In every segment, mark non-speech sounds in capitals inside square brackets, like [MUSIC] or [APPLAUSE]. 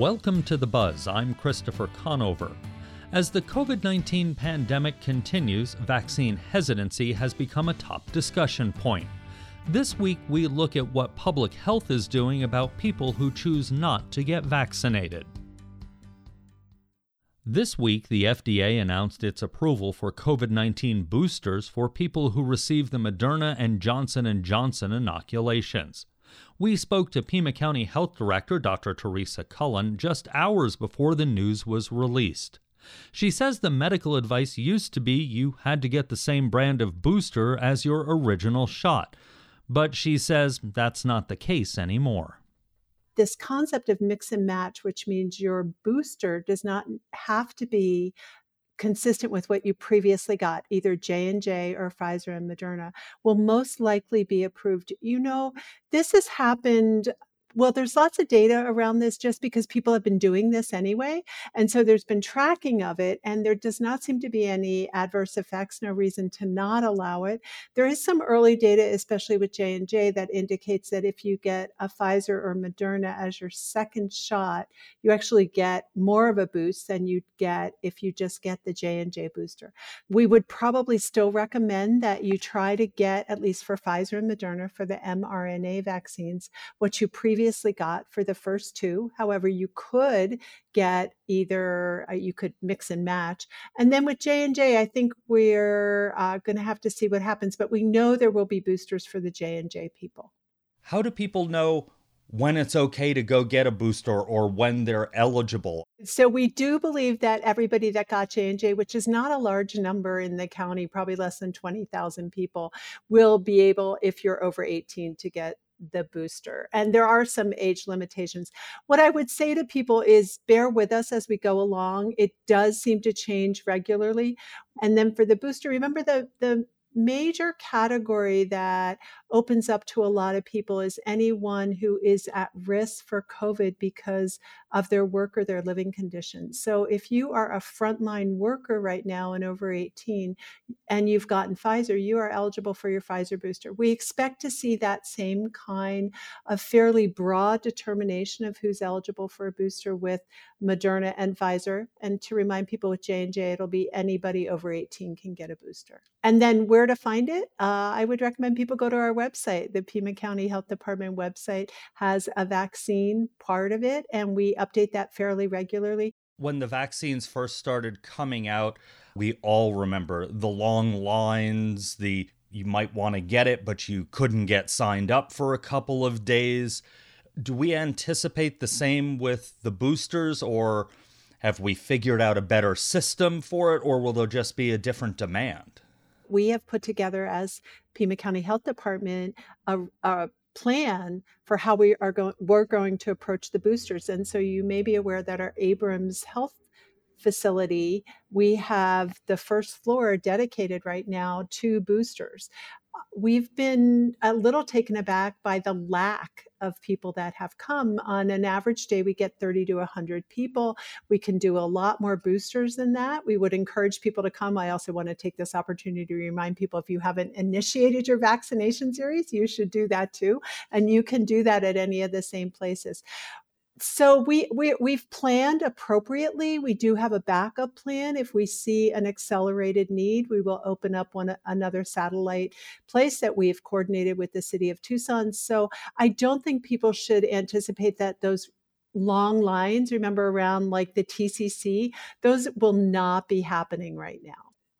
Welcome to The Buzz. I'm Christopher Conover. As the COVID 19 pandemic continues, vaccine hesitancy has become a top discussion point. This week, we look at what public health is doing about people who choose not to get vaccinated. This week, the FDA announced its approval for COVID-19 boosters for people who receive the Moderna and Johnson & Johnson inoculations. We spoke to Pima County Health Director Dr. Teresa Cullen just hours before the news was released. She says the medical advice used to be you had to get the same brand of booster as your original shot, but she says that's not the case anymore this concept of mix and match, which means your booster does not have to be consistent with what you previously got either j&j or pfizer and moderna will most likely be approved. You know this has happened well, there's lots of data around this just because people have been doing this anyway. And so there's been tracking of it, and there does not seem to be any adverse effects, no reason to not allow it. There is some early data, especially with J&J, that indicates that if you get a Pfizer or Moderna as your second shot, you actually get more of a boost than you'd get if you just get the J&J booster. We would probably still recommend that you try to get, at least for Pfizer and Moderna, for the mRNA vaccines, what you previously previously got for the first two. However, you could get either uh, you could mix and match. And then with J and J, I think we're uh, going to have to see what happens. But we know there will be boosters for the J and J people. How do people know? when it's okay to go get a booster or when they're eligible. So we do believe that everybody that got J&J, which is not a large number in the county, probably less than 20,000 people, will be able if you're over 18 to get the booster. And there are some age limitations. What I would say to people is bear with us as we go along. It does seem to change regularly. And then for the booster, remember the the major category that opens up to a lot of people is anyone who is at risk for COVID because of their work or their living conditions. So if you are a frontline worker right now and over 18 and you've gotten Pfizer, you are eligible for your Pfizer booster. We expect to see that same kind of fairly broad determination of who's eligible for a booster with Moderna and Pfizer. And to remind people with J&J, it'll be anybody over 18 can get a booster. And then where to find it? Uh, I would recommend people go to our website. The Pima County Health Department website has a vaccine part of it, and we update that fairly regularly. When the vaccines first started coming out, we all remember the long lines, the you might want to get it, but you couldn't get signed up for a couple of days. Do we anticipate the same with the boosters, or have we figured out a better system for it, or will there just be a different demand? we have put together as Pima County Health Department a, a plan for how we are going we're going to approach the boosters and so you may be aware that our abrams health facility we have the first floor dedicated right now to boosters we've been a little taken aback by the lack of people that have come. On an average day, we get 30 to 100 people. We can do a lot more boosters than that. We would encourage people to come. I also want to take this opportunity to remind people if you haven't initiated your vaccination series, you should do that too. And you can do that at any of the same places so we, we we've planned appropriately. We do have a backup plan. If we see an accelerated need, we will open up one another satellite place that we've coordinated with the city of Tucson. So I don't think people should anticipate that those long lines, remember around like the TCC, those will not be happening right now.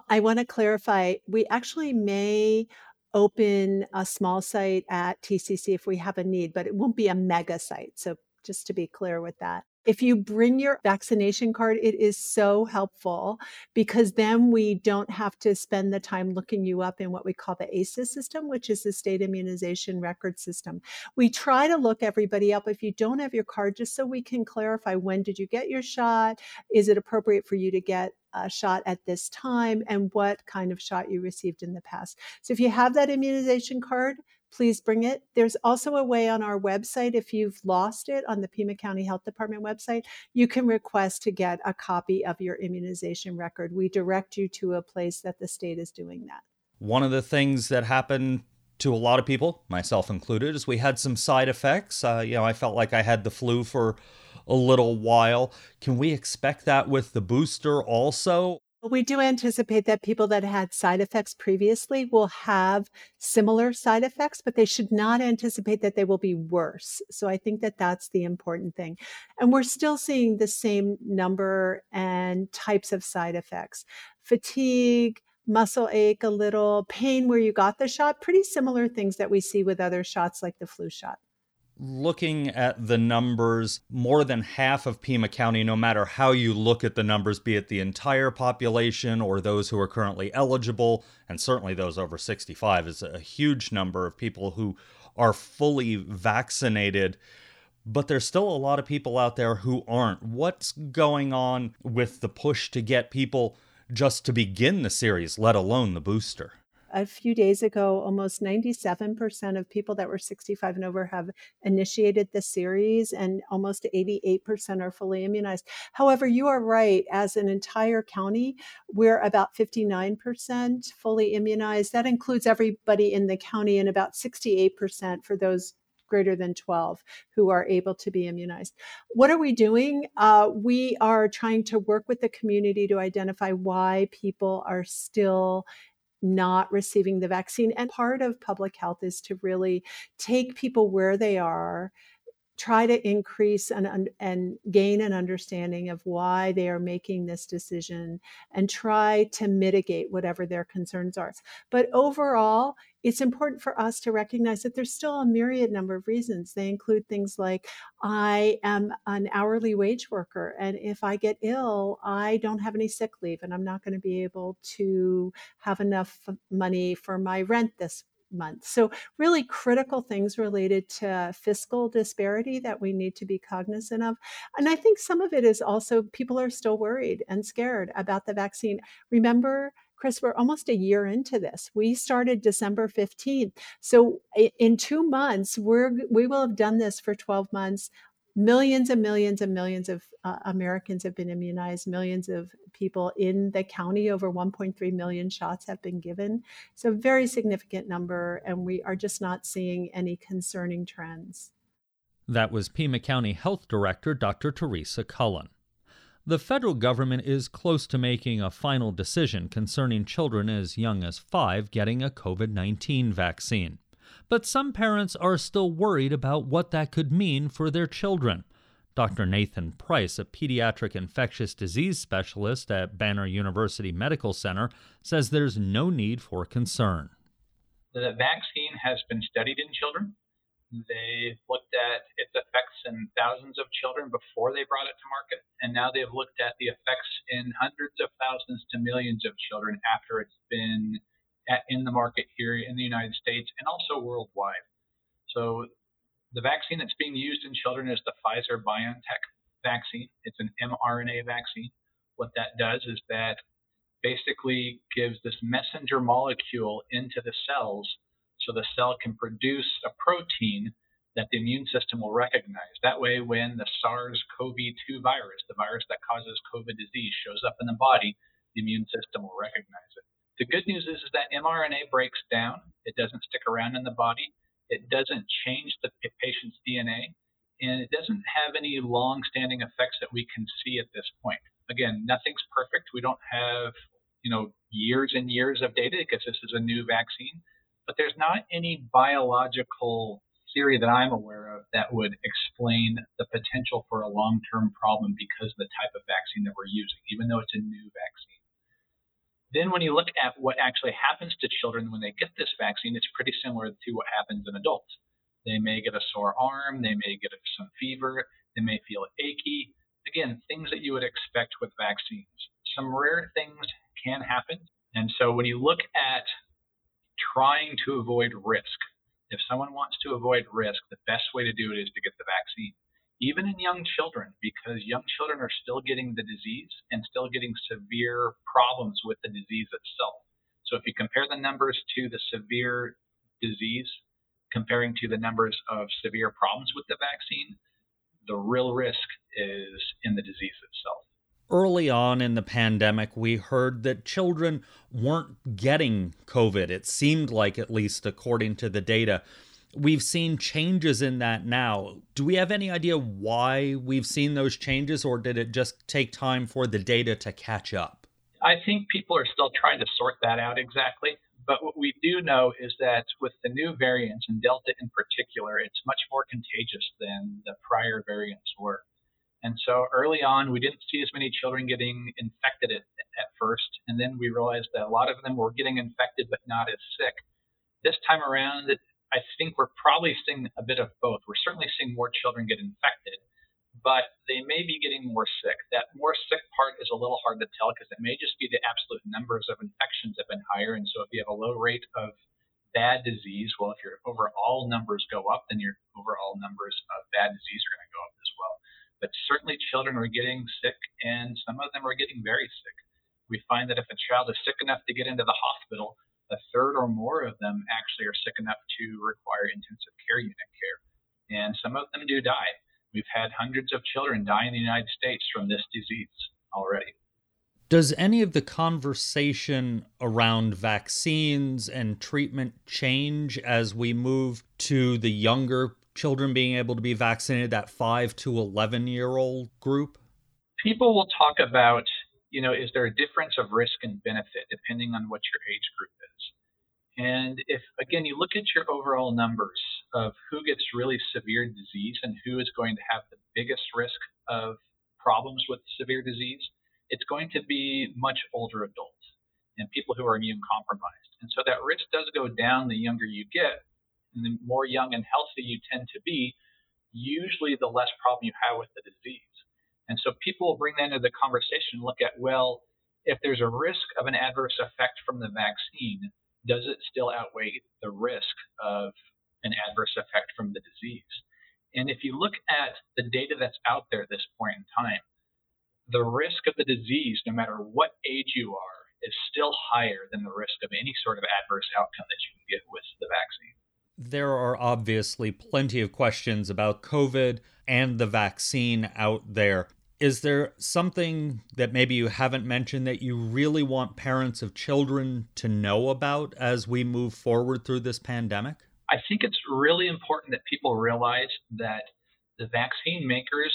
I want to clarify, we actually may open a small site at TCC if we have a need, but it won't be a mega site. So just to be clear with that. If you bring your vaccination card, it is so helpful because then we don't have to spend the time looking you up in what we call the ACES system, which is the state immunization record system. We try to look everybody up if you don't have your card, just so we can clarify when did you get your shot? Is it appropriate for you to get a shot at this time and what kind of shot you received in the past. So if you have that immunization card, please bring it. There's also a way on our website, if you've lost it on the Pima County Health Department website, you can request to get a copy of your immunization record. We direct you to a place that the state is doing that. One of the things that happened to a lot of people, myself included, is we had some side effects. Uh, you know, I felt like I had the flu for a little while. Can we expect that with the booster also? We do anticipate that people that had side effects previously will have similar side effects, but they should not anticipate that they will be worse. So I think that that's the important thing. And we're still seeing the same number and types of side effects fatigue, muscle ache a little, pain where you got the shot, pretty similar things that we see with other shots like the flu shot looking at the numbers, more than half of Pima County, no matter how you look at the numbers, be it the entire population or those who are currently eligible, and certainly those over 65, is a huge number of people who are fully vaccinated. But there's still a lot of people out there who aren't. What's going on with the push to get people just to begin the series, let alone the booster? A few days ago, almost 97% of people that were 65 and over have initiated the series, and almost 88% are fully immunized. However, you are right. As an entire county, we're about 59% fully immunized. That includes everybody in the county, and about 68% for those greater than 12 who are able to be immunized. What are we doing? Uh, we are trying to work with the community to identify why people are still not receiving the vaccine. And part of public health is to really take people where they are try to increase and, and gain an understanding of why they are making this decision and try to mitigate whatever their concerns are. But overall, it's important for us to recognize that there's still a myriad number of reasons. They include things like I am an hourly wage worker, and if I get ill, I don't have any sick leave, and I'm not going to be able to have enough money for my rent this month. So, really critical things related to fiscal disparity that we need to be cognizant of. And I think some of it is also people are still worried and scared about the vaccine. Remember, Chris, we're almost a year into this. We started December 15th. So in 2 months, we're we will have done this for 12 months millions and millions and millions of uh, Americans have been immunized. Millions of people in the county, over 1.3 million shots have been given. A very significant number, and we are just not seeing any concerning trends. That was Pima County Health Director Dr. Teresa Cullen. The federal government is close to making a final decision concerning children as young as five getting a COVID 19 vaccine but some parents are still worried about what that could mean for their children. Dr. Nathan Price, a pediatric infectious disease specialist at Banner University Medical Center, says there's no need for concern. The vaccine has been studied in children. They've looked at its effects in thousands of children before they brought it to market, and now they've looked at the effects in hundreds of thousands to millions of children after it's been at, in the market here in the United States and also worldwide. So the vaccine that's being used in children is the Pfizer BioNTech vaccine. It's an mRNA vaccine. What that does is that basically gives this messenger molecule into the cells so the cell can produce a protein that the immune system will recognize. That way, when the SARS CoV 2 virus, the virus that causes COVID disease, shows up in the body, the immune system will recognize it. The good news is, is that mRNA breaks down. It doesn't stick around in the body. It doesn't change the patient's DNA, and it doesn't have any long-standing effects that we can see at this point. Again, nothing's perfect. We don't have, you know, years and years of data because this is a new vaccine, but there's not any biological theory that I'm aware of that would explain the potential for a long-term problem because of the type of vaccine that we're using, even though it's a new vaccine. Then, when you look at what actually happens to children when they get this vaccine, it's pretty similar to what happens in adults. They may get a sore arm, they may get some fever, they may feel achy. Again, things that you would expect with vaccines. Some rare things can happen. And so, when you look at trying to avoid risk, if someone wants to avoid risk, the best way to do it is to get the vaccine even in young children, because young children are still getting the disease and still getting severe problems with the disease itself. So if you compare the numbers to the severe disease, comparing to the numbers of severe problems with the vaccine, the real risk is in the disease itself. Early on in the pandemic, we heard that children weren't getting COVID. It seemed like, at least according to the data. we've seen changes in that now. Do we have any idea why we've seen those changes, or did it just take time for the data to catch up? I think people are still trying to sort that out exactly. But what we do know is that with the new variants, and Delta in particular, it's much more contagious than the prior variants were. And so early on, we didn't see as many children getting infected at, at first. And then we realized that a lot of them were getting infected, but not as sick. This time around, I think we're probably seeing a bit of both. We're certainly seeing more children get infected, but they may be getting more sick. That more sick part is a little hard to tell because it may just be the absolute numbers of infections have been higher. And so if you have a low rate of bad disease, well, if your overall numbers go up, then your overall numbers of bad disease are going to go up as well. But certainly children are getting sick, and some of them are getting very sick. We find that if a child is sick enough to get into the hospital, a third or more of them actually are sick enough to require intensive care unit care. And some of them do die. We've had hundreds of children die in the United States from this disease already. Does any of the conversation around vaccines and treatment change as we move to the younger children being able to be vaccinated, that 5 to 11 year old group? People will talk about, you know, is there a difference of risk and benefit depending on what your age group is? And if, again, you look at your overall numbers of who gets really severe disease and who is going to have the biggest risk of problems with severe disease, it's going to be much older adults and people who are immune compromised. And so that risk does go down the younger you get. And the more young and healthy you tend to be, usually the less problem you have with the disease. And so people will bring that into the conversation and look at, well, if there's a risk of an adverse effect from the vaccine, does it still outweigh the risk of an adverse effect from the disease? And if you look at the data that's out there at this point in time, the risk of the disease, no matter what age you are, is still higher than the risk of any sort of adverse outcome that you can get with the vaccine. There are obviously plenty of questions about COVID and the vaccine out there. Is there something that maybe you haven't mentioned that you really want parents of children to know about as we move forward through this pandemic? I think it's really important that people realize that the vaccine makers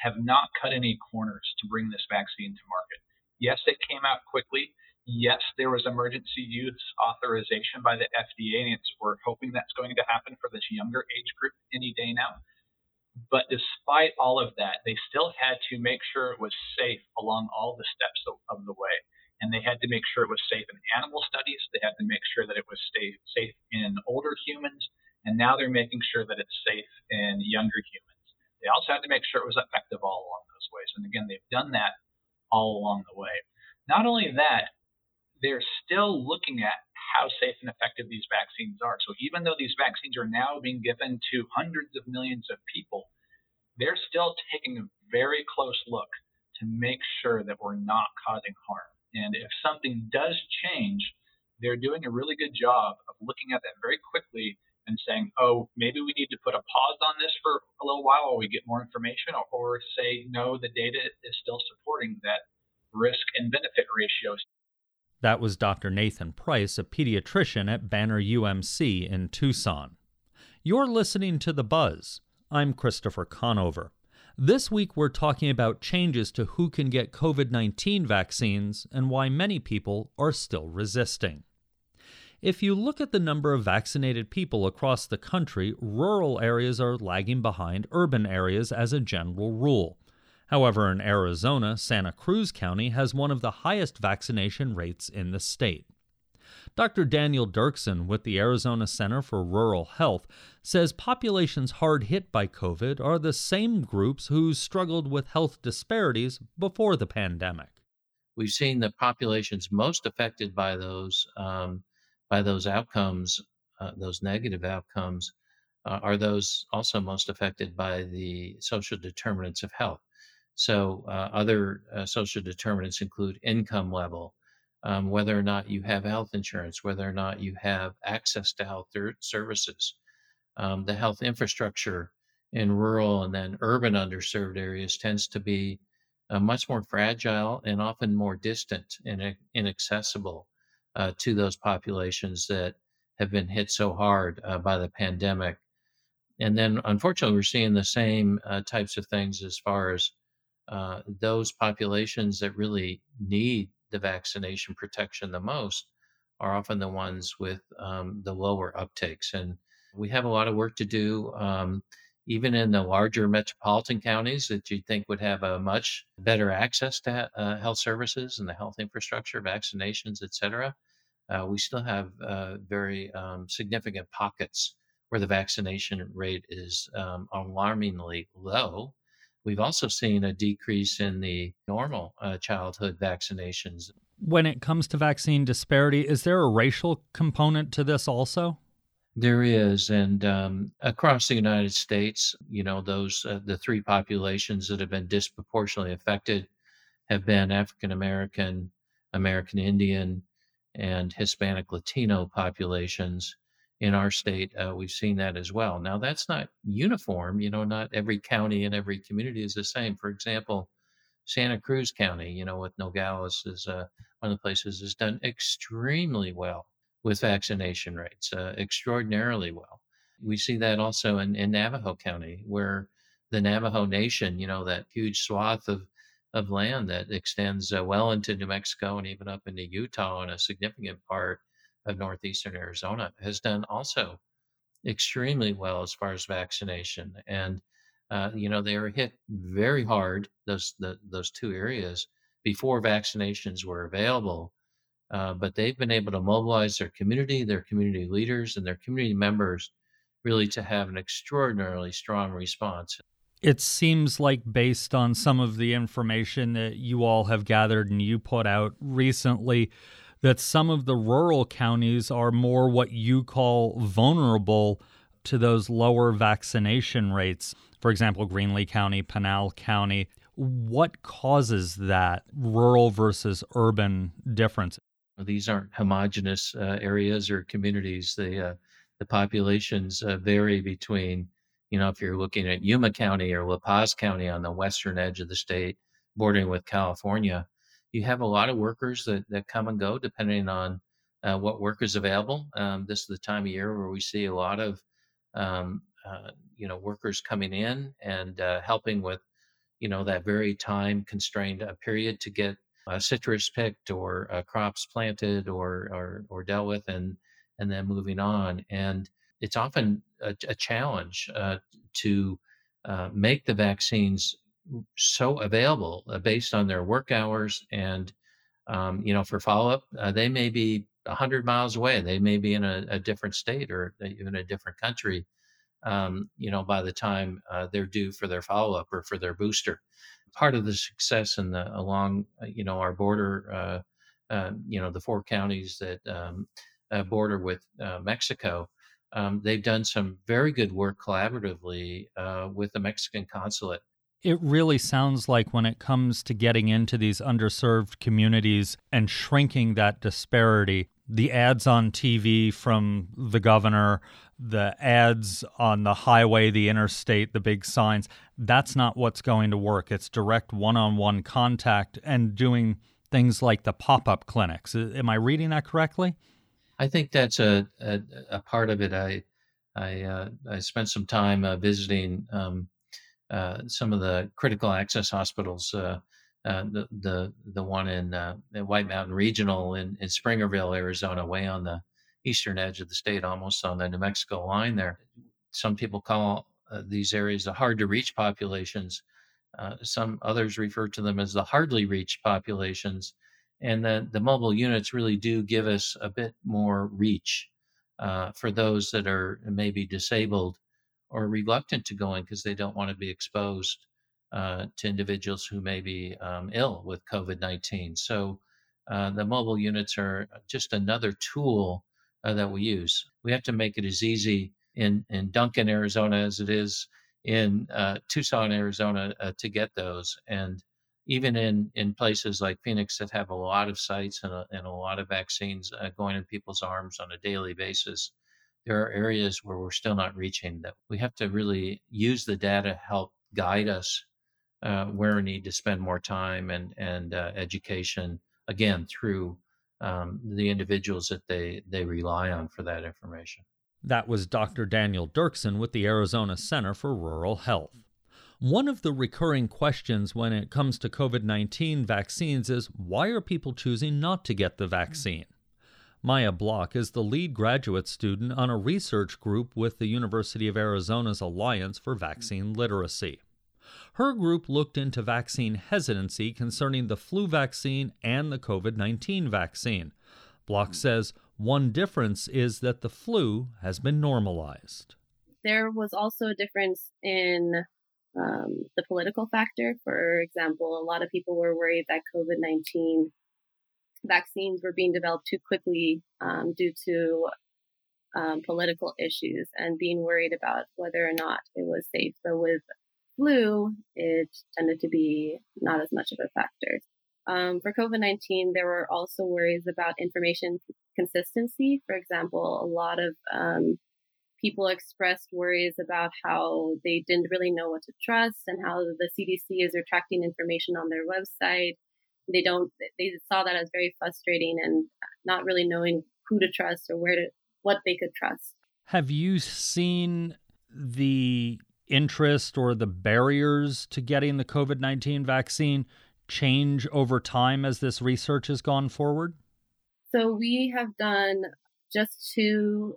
have not cut any corners to bring this vaccine to market. Yes, it came out quickly. Yes, there was emergency use authorization by the FDA, and we're hoping that's going to happen for this younger age group any day now. But despite all of that, they still had to make sure it was safe along all the steps of, of the way. And they had to make sure it was safe in animal studies. They had to make sure that it was stay, safe in older humans. And now they're making sure that it's safe in younger humans. They also had to make sure it was effective all along those ways. And again, they've done that all along the way. Not only that, still looking at how safe and effective these vaccines are. So even though these vaccines are now being given to hundreds of millions of people, they're still taking a very close look to make sure that we're not causing harm. And if something does change, they're doing a really good job of looking at that very quickly and saying, oh, maybe we need to put a pause on this for a little while while we get more information, or, or say, no, the data is still supporting that risk and benefit ratios. That was Dr. Nathan Price, a pediatrician at Banner UMC in Tucson. You're listening to The Buzz. I'm Christopher Conover. This week, we're talking about changes to who can get COVID 19 vaccines and why many people are still resisting. If you look at the number of vaccinated people across the country, rural areas are lagging behind urban areas as a general rule. However, in Arizona, Santa Cruz County has one of the highest vaccination rates in the state. Dr. Daniel Derksen with the Arizona Center for Rural Health says populations hard hit by COVID are the same groups who struggled with health disparities before the pandemic. We've seen the populations most affected by those um, by those outcomes, uh, those negative outcomes, uh, are those also most affected by the social determinants of health. So, uh, other uh, social determinants include income level, um, whether or not you have health insurance, whether or not you have access to health services, um, the health infrastructure in rural and then urban underserved areas tends to be uh, much more fragile and often more distant and inaccessible uh, to those populations that have been hit so hard uh, by the pandemic. And then, unfortunately, we're seeing the same uh, types of things as far as uh, those populations that really need the vaccination protection the most are often the ones with um, the lower uptakes. And we have a lot of work to do, um, even in the larger metropolitan counties that you think would have a much better access to uh, health services and the health infrastructure, vaccinations, et cetera. Uh, we still have uh, very um, significant pockets where the vaccination rate is um, alarmingly low. We've also seen a decrease in the normal uh, childhood vaccinations. When it comes to vaccine disparity, is there a racial component to this also? There is, and um, across the United States, you know, those uh, the three populations that have been disproportionately affected have been African American, American Indian, and Hispanic Latino populations in our state, uh, we've seen that as well. Now, that's not uniform. You know, not every county and every community is the same. For example, Santa Cruz County, you know, with Nogales is uh, one of the places has done extremely well with vaccination rates, uh, extraordinarily well. We see that also in, in Navajo County, where the Navajo Nation, you know, that huge swath of of land that extends uh, well into New Mexico and even up into Utah and a significant part of northeastern Arizona has done also extremely well as far as vaccination. And uh, you know they were hit very hard those the, those two areas before vaccinations were available. Uh, but they've been able to mobilize their community, their community leaders, and their community members really to have an extraordinarily strong response. It seems like, based on some of the information that you all have gathered and you put out recently, that some of the rural counties are more what you call vulnerable to those lower vaccination rates. For example, Greenlee County, Pinal County. What causes that rural versus urban difference? These aren't homogenous uh, areas or communities. The uh, the populations uh, vary between, you know, if you're looking at Yuma County or La Paz County on the western edge of the state, bordering with California, you have a lot of workers that, that come and go depending on uh, what work is available. Um, this is the time of year where we see a lot of um, uh, you know workers coming in and uh, helping with you know that very time constrained uh, period to get citrus picked or uh, crops planted or, or or dealt with and and then moving on and it's often a, a challenge uh, to make the vaccines so available uh, based on their work hours and um, you know for follow-up uh, they may be 100 miles away they may be in a, a different state or even a different country um, you know by the time uh, they're due for their follow-up or for their booster. Part of the success in the along uh, you know our border uh, uh, you know the four counties that um, border with mexico um, they've done some very good work collaboratively with the mexican consulate it really sounds like when it comes to getting into these underserved communities and shrinking that disparity, the ads on TV from the governor, the ads on the highway, the interstate, the big signs, that's not what's going to work. It's direct one on one contact and doing things like the pop up clinics. Am I reading that correctly? I think that's a, a, a part of it. I, I, uh, I spent some time uh, visiting um, uh, some of the critical access hospitals, uh, uh, the, the the one in, White Mountain Regional in, in Springerville, Arizona, way on the eastern edge of the state, almost on the New Mexico line there. Some people call these areas the hard to reach populations. Uh, some others refer to them as the hardly reached populations. And the, the mobile units really do give us a bit more reach uh, for those that are maybe disabled or reluctant to go in because they don't want to be exposed uh, to individuals who may be um, ill with COVID 19. So uh, the mobile units are just another tool uh, that we use. We have to make it as easy in, in Duncan, Arizona, as it is in uh, Tucson, Arizona, uh, to get those. And even in, in places like Phoenix that have a lot of sites and a, and a lot of vaccines uh, going in people's arms on a daily basis, there are areas where we're still not reaching that we have to really use the data to help guide us uh, where we need to spend more time and and uh, education again through um, the individuals that they, they rely on for that information. That was Dr. Daniel Derksen with the Arizona Center for Rural Health. One of the recurring questions when it comes to COVID 19 vaccines is why are people choosing not to get the vaccine? Maya Block is the lead graduate student on a research group with the University of Arizona's Alliance for Vaccine Literacy. Her group looked into vaccine hesitancy concerning the flu vaccine and the COVID 19 vaccine. Block says one difference is that the flu has been normalized. There was also a difference in um, the political factor. For example, a lot of people were worried that COVID 19 vaccines were being developed too quickly um, due to um, political issues and being worried about whether or not it was safe. But with flu, it tended to be not as much of a factor. Um, for COVID 19, there were also worries about information consistency. For example, a lot of um, people expressed worries about how they didn't really know what to trust and how the CDC is retracting information on their website. They don't, they saw that as very frustrating and not really knowing who to trust or where to, what they could trust. Have you seen the interest or the barriers to getting the COVID 19 vaccine change over time as this research has gone forward? So, we have done just two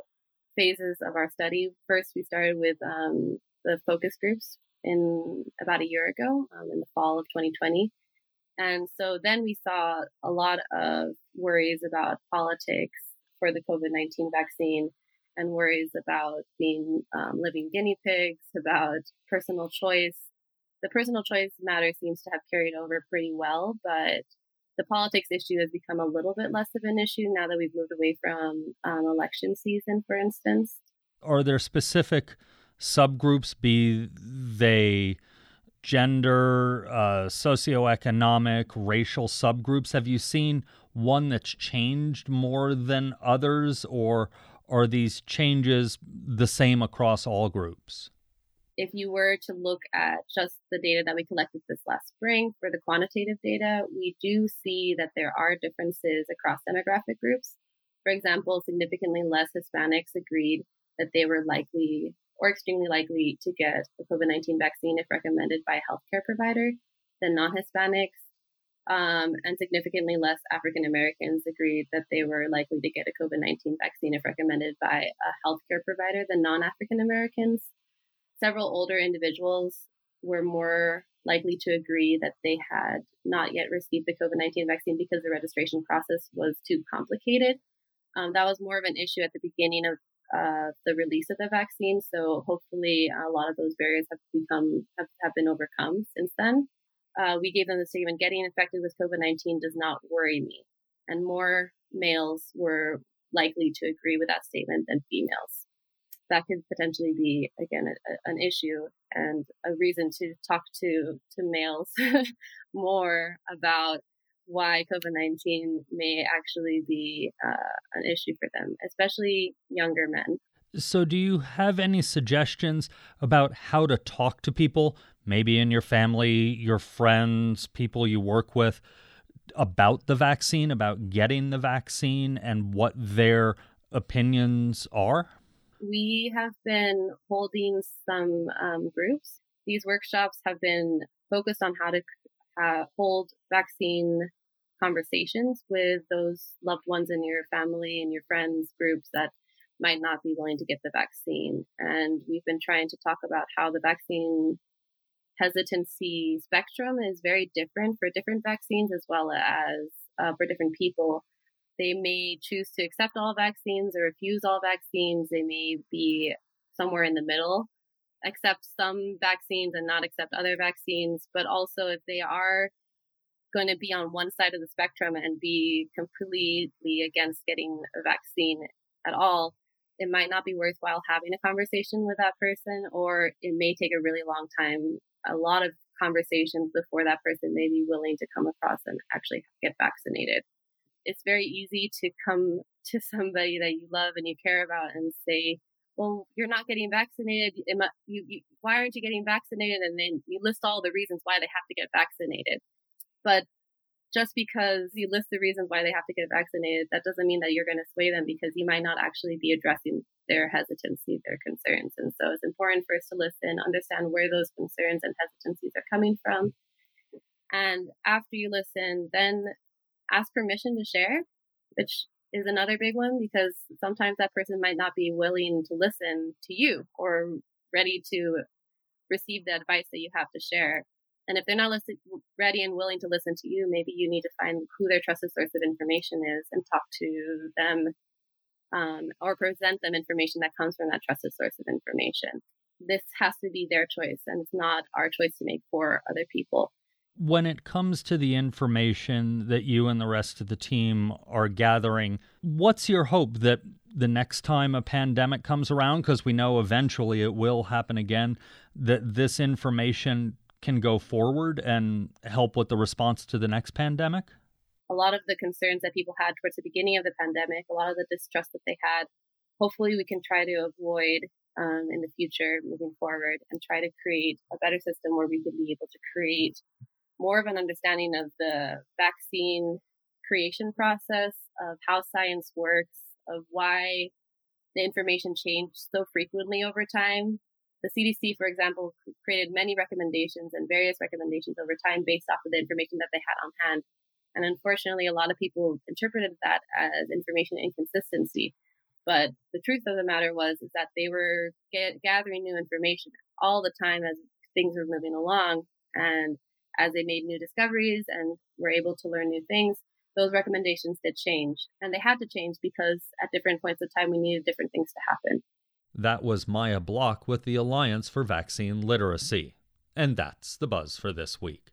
phases of our study. First, we started with um, the focus groups in about a year ago, um, in the fall of 2020. And so then we saw a lot of worries about politics for the COVID 19 vaccine and worries about being um, living guinea pigs, about personal choice. The personal choice matter seems to have carried over pretty well, but the politics issue has become a little bit less of an issue now that we've moved away from um, election season, for instance. Are there specific subgroups, be they gender, uh, socioeconomic, racial subgroups? Have you seen one that's changed more than others, or are these changes the same across all groups? if you were to look at just the data that we collected this last spring for the quantitative data, we do see that there are differences across demographic groups. For example, significantly less Hispanics agreed that they were likely or extremely likely to get a COVID 19 vaccine if recommended by a healthcare provider than non Hispanics. Um, and significantly less African Americans agreed that they were likely to get a COVID 19 vaccine if recommended by a healthcare provider than non African Americans several older individuals were more likely to agree that they had not yet received the COVID 19 vaccine because the registration process was too complicated. Um, that was more of an issue at the beginning of uh, the release of the vaccine. So hopefully, a lot of those barriers have become have, have been overcome since then. Uh, we gave them the statement: "Getting infected with COVID 19 does not worry me," and more males were likely to agree with that statement than females that could potentially be again a, an issue and a reason to talk to to males [LAUGHS] more about why COVID-19 may actually be uh, an issue for them, especially younger men. So, do you have any suggestions about how to talk to people, maybe in your family, your friends, people you work with, about the vaccine, about getting the vaccine, and what their opinions are? we have been holding some um, groups. These workshops have been focused on how to uh, hold vaccine conversations with those loved ones in your family and your friends groups that might not be willing to get the vaccine. And we've been trying to talk about how the vaccine hesitancy spectrum is very different for different vaccines as well as uh, for different people. They may choose to accept all vaccines or refuse all vaccines. They may be somewhere in the middle, accept some vaccines and not accept other vaccines. But also, if they are going to be on one side of the spectrum and be completely against getting a vaccine at all, it might not be worthwhile having a conversation with that person, or it may take a really long time, a lot of conversations before that person may be willing to come across and actually get vaccinated it's very easy to come to somebody that you love and you care about and say, well, you're not getting vaccinated. You, you, why aren't you getting vaccinated? And then you list all the reasons why they have to get vaccinated. But just because you list the reasons why they have to get vaccinated, that doesn't mean that you're going to sway them because you might not actually be addressing their hesitancy, their concerns. And so it's important for us to listen, understand where those concerns and hesitancies are coming from. And after you listen, then ask permission to share, which is another big one because sometimes that person might not be willing to listen to you or ready to receive the advice that you have to share. And if they're not listen, ready and willing to listen to you, maybe you need to find who their trusted source of information is and talk to them um, or present them information that comes from that trusted source of information. This has to be their choice, and it's not our choice to make for other people. When it comes to the information that you and the rest of the team are gathering, what's your hope that the next time a pandemic comes around, because we know eventually it will happen again, that this information can go forward and help with the response to the next pandemic? A lot of the concerns that people had towards the beginning of the pandemic, a lot of the distrust that they had, hopefully we can try to avoid um, in the future moving forward and try to create a better system where we can be able to create more of an understanding of the vaccine creation process, of how science works, of why the information changed so frequently over time, the CDC, for example, created many recommendations and various recommendations over time based off of the information that they had on hand. And unfortunately, a lot of people interpreted that as information inconsistency. But the truth of the matter was is that they were get, gathering new information all the time as things were moving along, and as they made new discoveries and were able to learn new things, those recommendations did change, and they had to change because at different points of time we needed different things to happen. That was Maya Block with the Alliance for Vaccine Literacy. And that's the buzz for this week.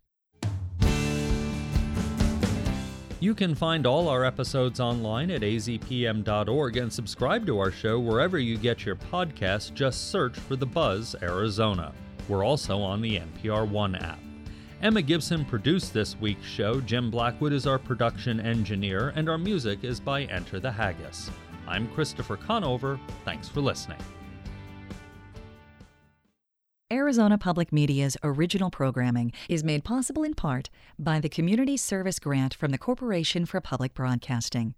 You can find all our episodes online at azpm.org and subscribe to our show wherever you get your podcasts. Just search for The Buzz Arizona. We're also on the NPR One app. Emma Gibson produced this week's show. Jim Blackwood is our production engineer, and our music is by Enter the Haggis. I'm Christopher Conover. Thanks for listening. Arizona Public Media's original programming is made possible in part by the Community Service Grant from the Corporation for Public Broadcasting.